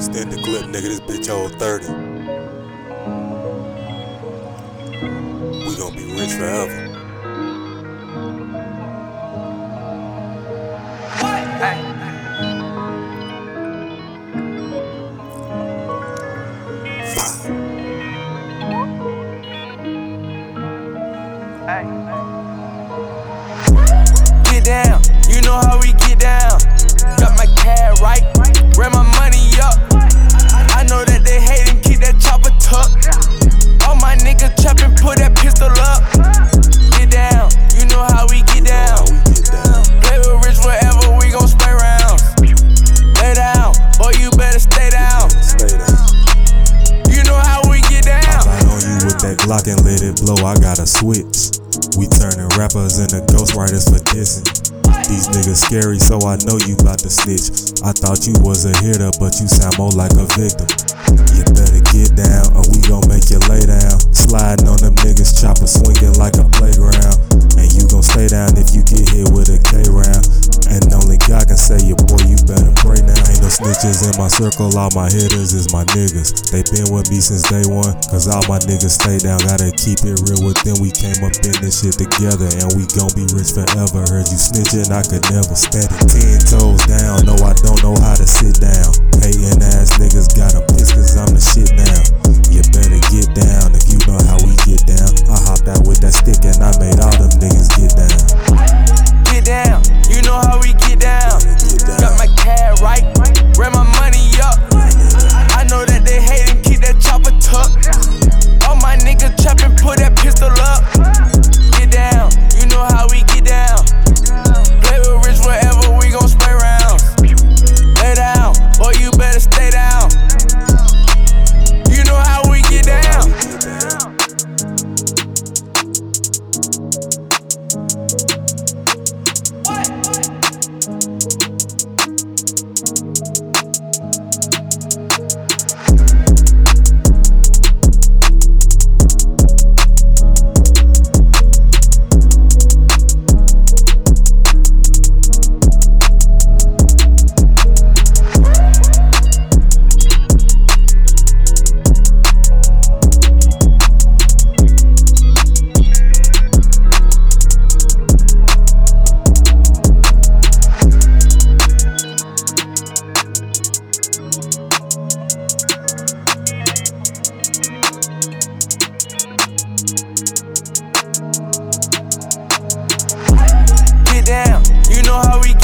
Stand the clip, nigga. This bitch old 30. We gon' be rich forever. Switch. We turning rappers into ghostwriters for dissing. These niggas scary, so I know you bout to snitch. I thought you was a hitter, but you sound more like a victim. You better get down, or we gon' make you lay down. Sliding on them niggas, chopper swinging like a Snitches in my circle, all my hitters is my niggas. They been with me since day one, cause all my niggas stay down. Gotta keep it real with them. We came up in this shit together, and we gon' be rich forever. Heard you snitching, I could never stand it. Ten toes down, no, I don't know how to sit down. Hating ass niggas got a piss, cause I'm the shit now. how we